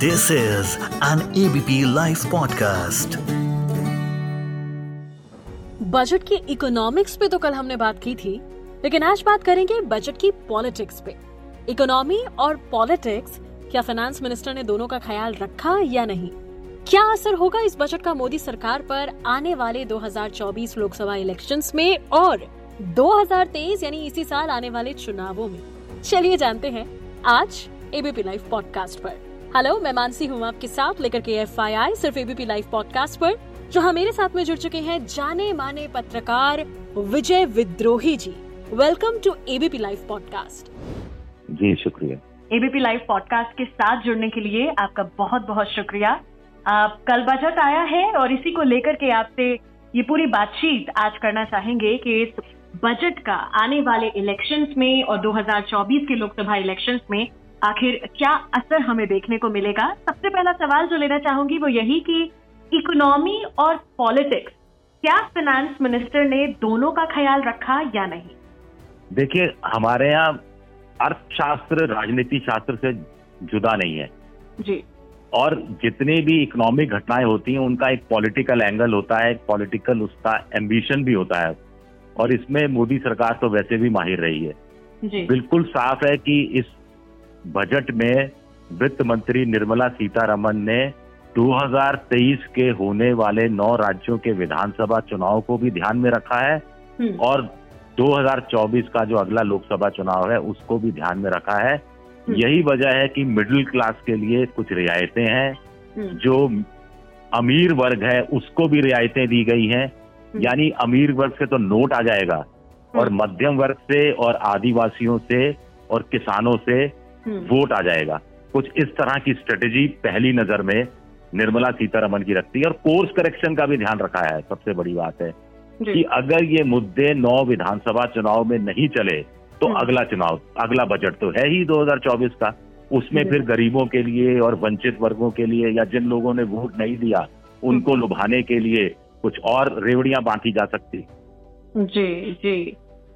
This is an ABP Life podcast. Budget की economics पे तो कल हमने बात की थी, लेकिन आज बात करेंगे बजट की पॉलिटिक्स पे। इकोनॉमी और पॉलिटिक्स क्या फाइनेंस मिनिस्टर ने दोनों का ख्याल रखा या नहीं? क्या असर होगा इस बजट का मोदी सरकार पर आने वाले 2024 लोकसभा इलेक्शंस में और 2023 यानी इसी साल आने वाले चुनावों में? चलिए जानते हैं आज एबीपी लाइव पॉडकास्ट पर। हेलो मैं मानसी हूँ आपके साथ लेकर के एफ़ आई आई सिर्फ़ एबीपी लाइव पॉडकास्ट पर जहाँ मेरे साथ में जुड़ चुके हैं जाने माने पत्रकार Vijay Vidrohi ji. Welcome to ABP live podcast जी शुक्रिया। एबीपी लाइव पॉडकास्ट के साथ जुड़ने के लिए आपका बहुत बहुत शुक्रिया। आप कल बजट आया है और इसी को लेकर के आपसे ये पूरी बातचीत आज करना चाहेंगे कि इस बजट का आने वाले इलेक्शंस में और 2024 के लोकसभा इलेक्शंस में आखिर क्या असर हमें देखने को मिलेगा? सबसे पहला सवाल जो लेना चाहूँगी वो यही कि इकोनॉमी और पॉलिटिक्स क्या फाइनेंस मिनिस्टर ने दोनों का ख्याल रखा या नहीं? देखिए हमारे यहाँ अर्थशास्त्र राजनीति शास्त्र से जुदा नहीं है। जी। और जितनी भी इकोनॉमिक घटनाएँ होती हैं उनका एक पॉलिटिकल एंगल होता है एक पॉलिटिकल उसका एम्बिशन भी होता है। और इसमें मोदी सरकार तो वैसे भी माहिर रही है। जी। बिल्कुल साफ़ है कि इस बजट में वित्त मंत्री निर्मला सीतारमन ने 2023 के होने वाले नौ राज्यों के विधानसभा चुनाव को भी ध्यान में रखा है हम्म, और 2024 का जो अगला लोकसभा चुनाव है उसको भी ध्यान में रखा है। यही वजह है कि मिडिल क्लास के लिए कुछ रियायतें हैं। हम्म, जो अमीर वर्ग है उसको भी रियायतें दी गई हैं। यानी अमीर वर्ग से तो नोट आ जाएगा और मध्यम वर्ग से और आदिवासियों से और किसानों से हम्म, वोट आ जाएगा। कुछ इस तरह की स्ट्रेटेजी पहली नज़र में निर्मला सीतारमन की रखती है और कोर्स करेक्शन का भी ध्यान रखा है सबसे बड़ी बात है कि अगर ये मुद्दे नौ विधानसभा चुनाव में नहीं चले तो हम्म। अगला चुनाव अगला बजट तो है ही 2024 का। उसमें फिर गरीबों के लिए और वंचित वर्गों के लिए या जिन लोगों ने वोट नहीं दिया उनको हम्म। लुभाने के लिए कुछ और रेवड़ियाँ बांटी जा सकती। जी जी।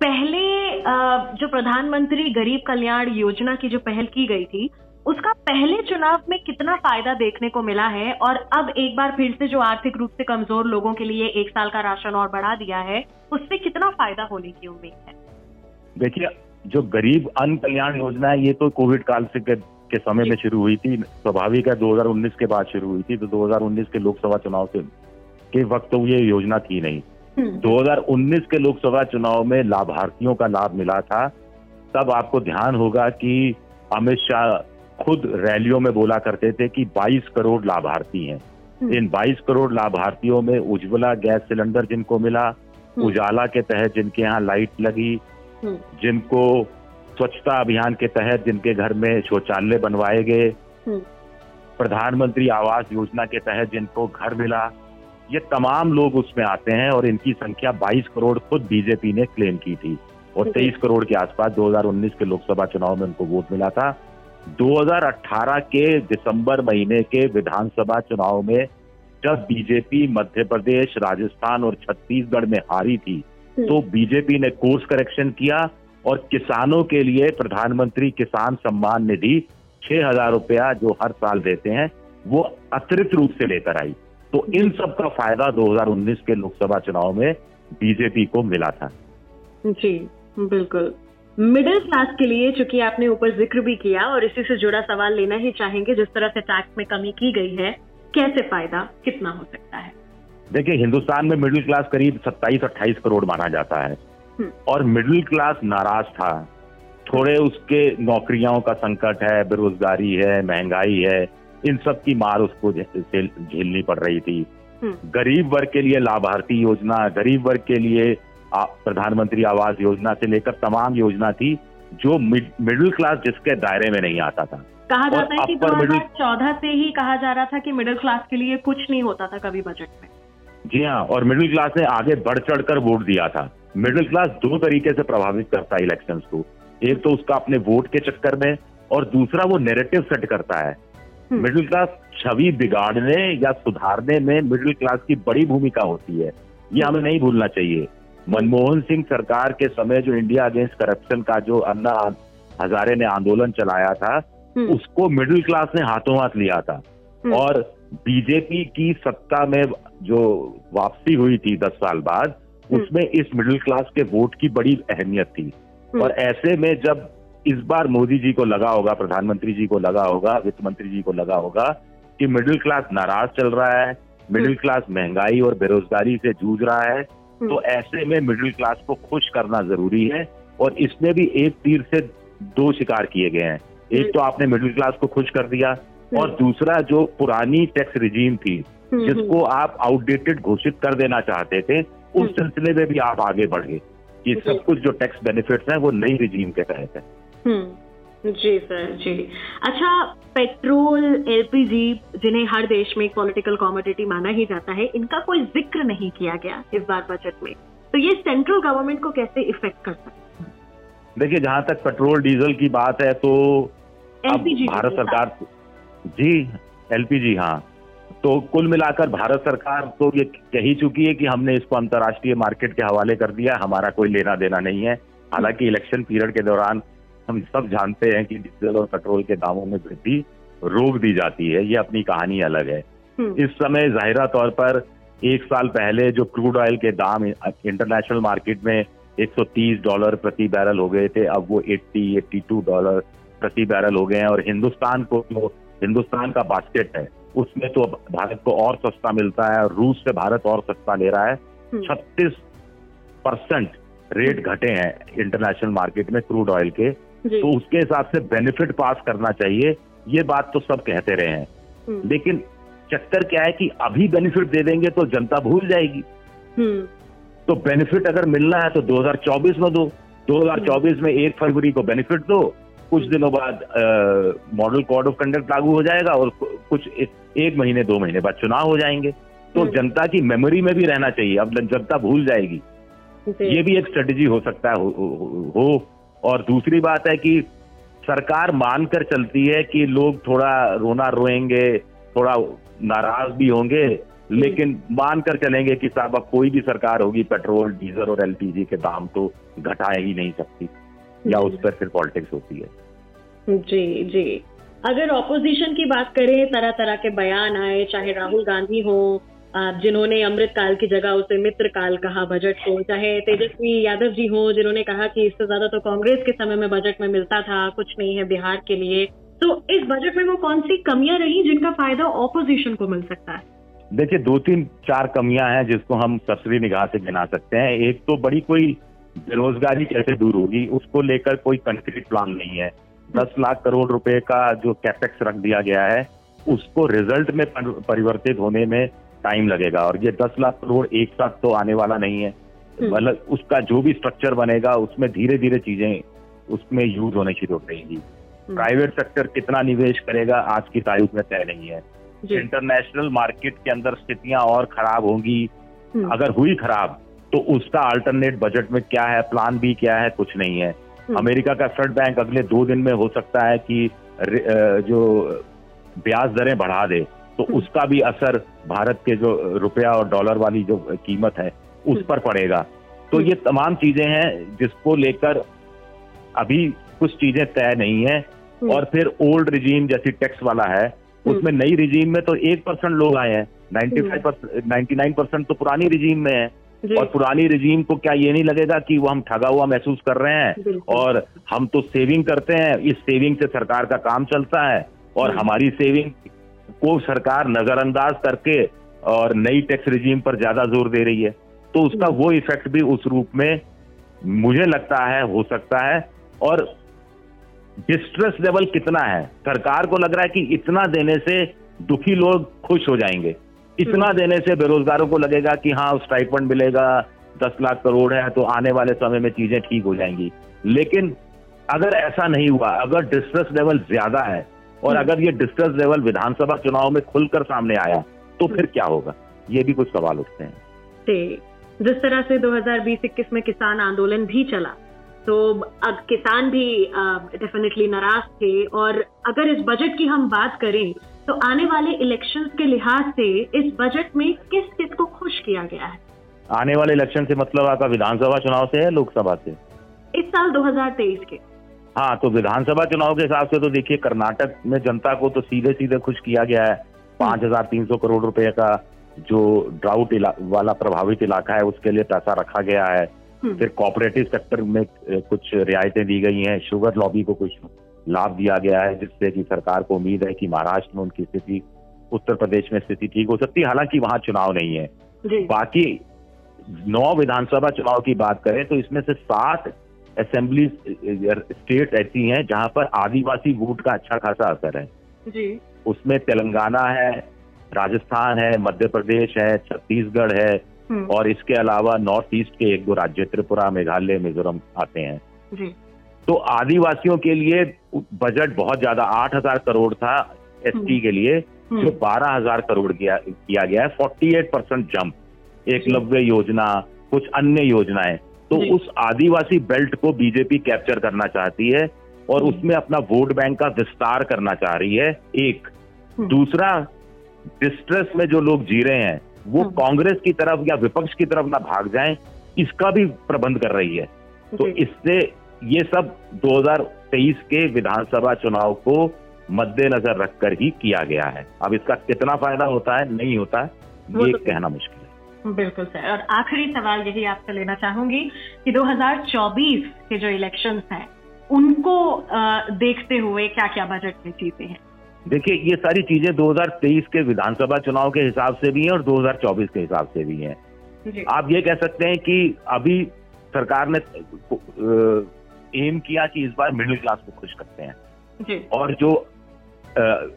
पहले जो प्रधानमंत्री गरीब कल्याण योजना की जो पहल की गई थी उसका पहले चुनाव में कितना फ़ायदा देखने को मिला है? और अब एक बार फिर से जो आर्थिक रूप से कमज़ोर लोगों के लिए एक साल का राशन और बढ़ा दिया है उससे कितना फ़ायदा होने की उम्मीद है? देखिए जो गरीब अन्न कल्याण योजना है ये तो कोविड काल से के, के समय में शुरू हुई थी। स्वाभाविक है 2019 के बाद शुरू हुई थी तो 2019 के लोकसभा चुनाव से के वक्त तो ये योजना थी नहीं। 2019 के लोकसभा चुनाव में लाभार्थियों का लाभ मिला था। तब आपको ध्यान होगा कि अमित शाह खुद रैलियों में बोला करते थे कि 22 करोड़ लाभार्थी हैं। हम्म, इन 22 करोड़ लाभार्थियों में उज्ज्वला गैस सिलेंडर जिनको मिला हम्म। उजाला के तहत जिनके यहाँ लाइट लगी हम्म, जिनको स्वच्छता अभियान के तहत जिनके घर में शौचालय बनवाए गए हम्म, प्रधानमंत्री आवास योजना के तहत जिनको घर मिला ये तमाम लोग उसमें आते हैं और इनकी संख्या 22 करोड़ खुद बीजेपी ने क्लेम की थी। और 23 करोड़ के आसपास 2019 के लोकसभा चुनाव में उनको वोट मिला था। 2018 के दिसंबर महीने के विधानसभा चुनाव में जब बीजेपी मध्य प्रदेश राजस्थान और छत्तीसगढ़ में हारी थी तो बीजेपी ने कोर्स करेक्शन किया और किसानों के लिए प्रधानमंत्री किसान सम्मान निधि छह हज़ार रुपया जो हर साल देते हैं वो अतिरिक्त रूप से लेकर आई। तो इन सब का फ़ायदा 2019 के लोकसभा चुनाव में बीजेपी को मिला था। जी बिल्कुल। मिडिल क्लास के लिए चूँकि आपने ऊपर ज़िक्र भी किया और इसी से जुड़ा सवाल लेना ही चाहेंगे जिस तरह से टैक्स में कमी की गई है कैसे फ़ायदा कितना हो सकता है? देखिए हिंदुस्तान में मिडिल क्लास करीब 27-28 करोड़ माना जाता है। हम्म। और मिडिल क्लास नाराज़ था। थोड़े उसके नौकरियों का संकट है बेरोजगारी है महँगाई है। इन सब की मार उसको झेलनी पड़ रही थी। हम्म, गरीब वर्ग के लिए लाभार्थी योजना गरीब वर्ग के लिए प्रधानमंत्री आवास योजना से लेकर तमाम योजना थी जो मिडिल क्लास जिसके दायरे में नहीं आता था। कहा जाता है कि upper middle- 2014 से ही कहा जा रहा था कि मिडिल क्लास के लिए कुछ नहीं होता था कभी बजट में। जी हाँ और मिडिल क्लास ने आगे बढ़ चढ़कर वोट दिया था। मिडिल क्लास दो तरीके से प्रभावित करता है इलेक्शंस को। एक तो उसका अपने वोट के चक्कर में और दूसरा वो नेरेटिव सेट करता है। मिडिल क्लास छवि बिगाड़ने या सुधारने में मिडिल क्लास की बड़ी भूमिका होती है। ये हमें नहीं भूलना चाहिए। मनमोहन सिंह सरकार के समय जो इंडिया अगेंस्ट करप्शन का जो अन्ना हजारे ने आंदोलन चलाया था हम्म, उसको मिडिल क्लास ने हाथों हाथ लिया था। हम्म, और बीजेपी की सत्ता में जो वापसी हुई थी दस साल बाद हम्म। उसमें इस मिडिल क्लास के वोट की बड़ी अहमियत थी। हम्म। और ऐसे में जब इस बार मोदी जी को लगा होगा प्रधानमंत्री जी को लगा होगा वित्त मंत्री जी को लगा होगा कि मिडिल क्लास नाराज़ चल रहा है मिडिल हम्म। क्लास महँगाई और बेरोजगारी से जूझ रहा है हम्म। तो ऐसे में मिडिल क्लास को खुश करना ज़रूरी है और इसमें भी एक तीर से दो शिकार किए गए हैं एक तो आपने मिडिल क्लास को खुश कर दिया और दूसरा जो पुरानी टैक्स रिजीम थी हम्म, जिसको आप आउटडेटेड घोषित कर देना चाहते थे उस हम्म। सिलसिले में भी आप आगे बढ़ गए कि सब कुछ जो टैक्स बेनिफिट्स हैं वो नई रिजीम के तहत है हम्म, जी सर जी। अच्छा पेट्रोल एलपीजी जिन्हें हर देश में एक पॉलिटिकल कॉमोडिटी माना ही जाता है इनका कोई ज़िक्र नहीं किया गया इस बार बजट में। तो ये सेंट्रल गवर्नमेंट को कैसे इफ़ेक्ट कर सकता देखिए जहाँ तक पेट्रोल डीजल की बात है तो एलपीजी भारत सरकार जी एलपीजी हाँ। तो कुल मिलाकर भारत सरकार तो ये कह ही चुकी है कि हमने इसको अंतर्राष्ट्रीय मार्केट के हवाले कर दिया हमारा कोई लेना देना नहीं है। हालाँकि इलेक्शन पीरियड के दौरान हम सब जानते हैं कि डीजल और पेट्रोल के दामों में वृद्धि रोक दी जाती है। ये अपनी कहानी अलग है। इस समय जाहिरा तौर पर एक साल पहले जो क्रूड ऑयल के दाम इंटरनेशनल मार्केट में 130 डॉलर प्रति बैरल हो गए थे अब वो 80 82 डॉलर प्रति बैरल हो गए हैं और हिंदुस्तान को जो हिंदुस्तान का बास्केट है उसमें तो भारत को और सस्ता मिलता है रूस से भारत और सस्ता ले रहा है। छत्तीस परसेंट रेट घटे हैं इंटरनेशनल मार्केट में क्रूड ऑयल के। तो उसके हिसाब से बेनिफिट पास करना चाहिए ये बात तो सब कहते रहे हैं। हम्म, लेकिन चक्कर क्या है कि अभी बेनिफिट दे देंगे तो जनता भूल जाएगी। हम्म, तो बेनिफिट अगर मिलना है तो 2024 में दो 2024 में एक फरवरी को बेनिफिट दो कुछ दिनों बाद मॉडल कोड ऑफ़ कंडक्ट लागू हो जाएगा और कुछ ए, एक महीने दो महीने बाद चुनाव हो जाएँगे। तो हम्म। जनता की मेमोरी में भी रहना चाहिए अब जनता भूल जाएगी। ये भी एक स्ट्रेटेजी हो सकता है हो, हो, हो और दूसरी बात है कि सरकार मानकर चलती है कि लोग थोड़ा रोना रोएँगे, थोड़ा नाराज़ भी होंगे, लेकिन मानकर चलेंगे कि साहब, अब कोई भी सरकार होगी, पेट्रोल, डीजल और एलपीजी के दाम तो घटा ही नहीं सकती, या उस पर फिर पॉलिटिक्स होती है। जी जी। अगर ऑपोजिशन की बात करें तरह तरह के बयान आए, चाहे राहुल गांधी हो जिन्होंने अमृत काल की जगह उसे मित्र काल कहा, बजट को, चाहे तेजस्वी यादव जी हो, जिन्होंने कहा कि इससे ज़्यादा तो कांग्रेस के समय में बजट में मिलता था, कुछ नहीं है बिहार के लिए। तो इस बजट में वो कौन सी कमियाँ रही जिनका फ़ायदा ऑपोजिशन को मिल सकता है? देखिए दो तीन चार कमियाँ हैं जिसको हम सरसरी निगाह से गिना सकते हैं। एक तो बड़ी कोई बेरोजगारी कैसे दूर होगी, उसको लेकर कोई कंक्रीट प्लान नहीं है। दस लाख करोड़ रुपए का जो कैपेक्स रख दिया गया है, उसको रिज़ल्ट में परिवर्तित होने में टाइम लगेगा। और ये दस लाख करोड़ एक साथ तो आने वाला नहीं है। हम्म। मतलब उसका जो भी स्ट्रक्चर बनेगा उसमें धीरे धीरे चीज़ें उसमें यूज़ होने शुरू हो हम्म। प्राइवेट सेक्टर कितना निवेश करेगा आज की तारीख में तय नहीं है। इंटरनेशनल मार्केट के अंदर स्थितियाँ और खराब होंगी। हम्म, अगर हुई खराब तो उसका अल्टरनेट बजट में क्या है प्लान भी क्या है कुछ नहीं है। हम्म। अमेरिका का फेड बैंक अगले दो दिन में हो सकता है कि जो ब्याज दरें बढ़ा दे। तो हम्म। उसका भी असर भारत के जो रुपया और डॉलर वाली जो कीमत है उस हम्म। पर पड़ेगा तो हम्म। ये तमाम चीज़ें हैं जिसको लेकर अभी कुछ चीज़ें तय नहीं है हम्म। और फिर ओल्ड रिजीम जैसी टैक्स वाला है उसमें नई रिजीम में तो एक परसेंट लोग आए हैं ninety five percent ninety nine percent तो पुरानी रिजीम में है और पुरानी रिजीम को क्या ये नहीं लगेगा कि वो हम ठगा हुआ महसूस कर रहे हैं और हम तो सेविंग करते हैं इस सेविंग से सरकार का काम चलता है और हम्म। हमारी सेविंग को सरकार नजरअंदाज करके और नई टैक्स रिजीम पर ज़्यादा ज़ोर दे रही है। तो उसका हम्म। वो इफ़ेक्ट भी उस रूप में मुझे लगता है हो सकता है। और डिस्ट्रेस लेवल कितना है? सरकार को लग रहा है कि इतना देने से दुखी लोग खुश हो जाएँगे। इतना देने से बेरोजगारों को लगेगा कि हाँ स्टाइपंड मिलेगा दस लाख करोड़ है तो आने वाले समय में चीज़ें ठीक हो जाएँगी। लेकिन अगर ऐसा नहीं हुआ अगर डिस्ट्रेस लेवल ज़्यादा है और हम्म। अगर ये डिस्ट्रेस लेवल विधानसभा चुनाव में खुलकर सामने आया तो फिर क्या होगा? ये भी कुछ सवाल उठते हैं। जिस तरह से 2020-21 में किसान आंदोलन भी चला तो अब किसान भी डेफिनेटली नाराज़ थे। और अगर इस बजट की हम बात करें तो आने वाले इलेक्शंस के लिहाज से इस बजट में किस किस को खुश किया गया है? आने वाले इलेक्शन से मतलब आपका विधानसभा चुनाव से है लोकसभा से? इस साल 2023 के। हाँ तो विधानसभा चुनाव के हिसाब से तो देखिए कर्नाटक में जनता को तो सीधे सीधे खुश किया गया है। पाँच हज़ार तीन सौ करोड़ रुपए का जो ड्राउट वाला प्रभावित इलाका है उसके लिए पैसा रखा गया है। हम्म। फिर कॉपरेटिव सेक्टर में कुछ रियायतें दी गई हैं। शुगर लॉबी को कुछ लाभ दिया गया है जिससे कि सरकार को उम्मीद है कि महाराष्ट्र में उनकी स्थिति उत्तर प्रदेश में स्थिति ठीक हो सकती है। हालाँकि वहाँ चुनाव नहीं है। बाकी नौ विधानसभा चुनाव की बात करें तो इसमें से सात असेंबली स्टेट ऐसी हैं जहाँ पर आदिवासी वोट का अच्छा खासा असर है। जी। उसमें तेलंगाना है राजस्थान है मध्य प्रदेश है छत्तीसगढ़ है हम्म, और इसके अलावा नॉर्थ ईस्ट के एक दो राज्य त्रिपुरा मेघालय मिजोरम आते हैं। जी। तो आदिवासियों के लिए बजट बहुत ज़्यादा आठ हज़ार करोड़ था एसटी के लिए जो हम्म, बारह हज़ार करोड़ किया किया गया है forty eight percent jump Eklavya योजना कुछ अन्य योजनाएँ तो उस आदिवासी बेल्ट को बीजेपी कैप्चर करना चाहती है और उसमें अपना वोट बैंक का विस्तार करना चाह रही है एक। हम्म। दूसरा डिस्ट्रेस में जो लोग जी रहे हैं वो हम्म। कांग्रेस की तरफ़ या विपक्ष की तरफ़ ना भाग जाएँ इसका भी प्रबंध कर रही है। तो इससे ये सब 2023 के विधानसभा चुनाव को मद्देनजर रखकर ही किया गया है। अब इसका कितना फ़ायदा होता है नहीं होता है ये तो- कहना मुश्किल है। बिल्कुल सर। और आखिरी सवाल यही आपसे लेना चाहूँगी कि 2024 के जो इलेक्शन हैं उनको देखते हुए क्या क्या बजट में चीज़ें हैं? देखिए ये सारी चीज़ें 2023 के विधानसभा चुनाव के हिसाब से भी हैं और 2024 के हिसाब से भी हैं। आप ये कह सकते हैं कि अभी सरकार ने एम किया कि इस बार मिडिल क्लास को खुश करते हैं। जी। और जो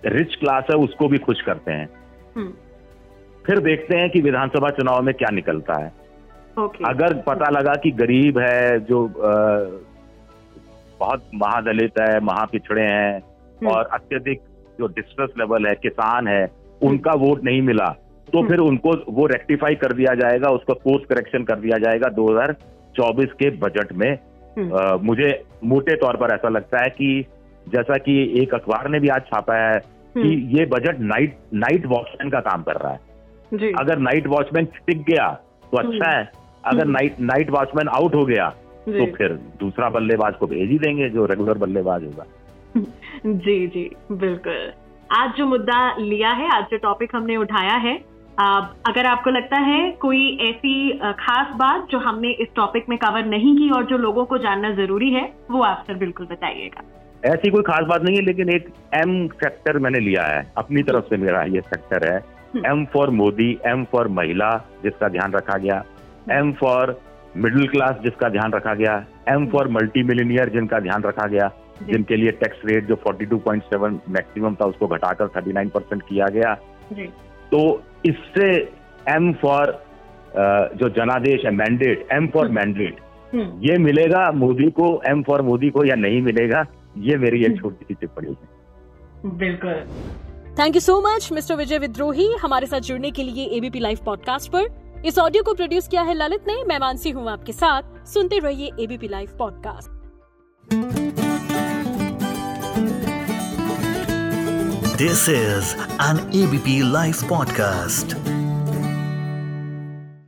रिच क्लास है उसको भी खुश करते हैं। हम्म, फिर देखते हैं कि विधानसभा चुनाव में क्या निकलता है। ओके। अगर पता लगा कि गरीब है जो अ, बहुत महादलित है महापिछड़े हैं हम्म। और अत्यधिक जो डिस्ट्रेस लेवल है किसान है उनका वोट नहीं मिला तो हम्म। फिर उनको वो रेक्टिफाई कर दिया जाएगा उसका कोर्स करेक्शन कर दिया जाएगा 2024 के बजट में। हम्म, अ, मुझे मोटे तौर पर ऐसा लगता है कि जैसा कि एक अखबार ने भी आज छापा है कि हम्म, ये बजट नाइट नाइट वॉचमैन का काम कर रहा है। अगर नाइट वॉचमैन टिक गया तो अच्छा है। अगर हम्म। नाइट नाइट वॉचमैन आउट हो गया तो फिर दूसरा बल्लेबाज को भेज ही देंगे जो रेगुलर बल्लेबाज होगा। जी जी बिल्कुल। आज जो मुद्दा लिया है आज जो टॉपिक हमने उठाया है आ, अगर आपको लगता है कोई ऐसी खास बात जो हमने इस टॉपिक में कवर नहीं की और जो लोगों को जानना ज़रूरी है वो आप सर बिल्कुल बताइएगा। ऐसी कोई खास बात नहीं है लेकिन एक एम फैक्टर मैंने लिया है। अपनी तरफ़ से मेरा ये फैक्टर है। हम्म। M for Modi M for महिला जिसका ध्यान रखा गया। एम फॉर मिडिल क्लास जिसका ध्यान रखा गया। एम फॉर मल्टी मिलीनियर जिनका ध्यान रखा गया। जिनके लिए टैक्स रेट जो 42.7 मैक्सिमम था उसको घटाकर 39 परसेंट किया गया। जी। तो इससे एम फॉर जो जनादेश है मैंडेट एम फॉर मैंडेट हम्म, ये मिलेगा मोदी को एम फॉर मोदी को या नहीं मिलेगा ये मेरी एक छोटी सी टिप्पणी है। बिल्कुल। Thank you so much mister Vijay Vidrohi हमारे साथ जुड़ने के लिए एबीपी लाइव पॉडकास्ट पर। इस ऑडियो को प्रोड्यूस किया है ललित ने, मैं मानसी हूँ आपके साथ। सुनते रहिए ABP live podcast this is an ABP live podcast.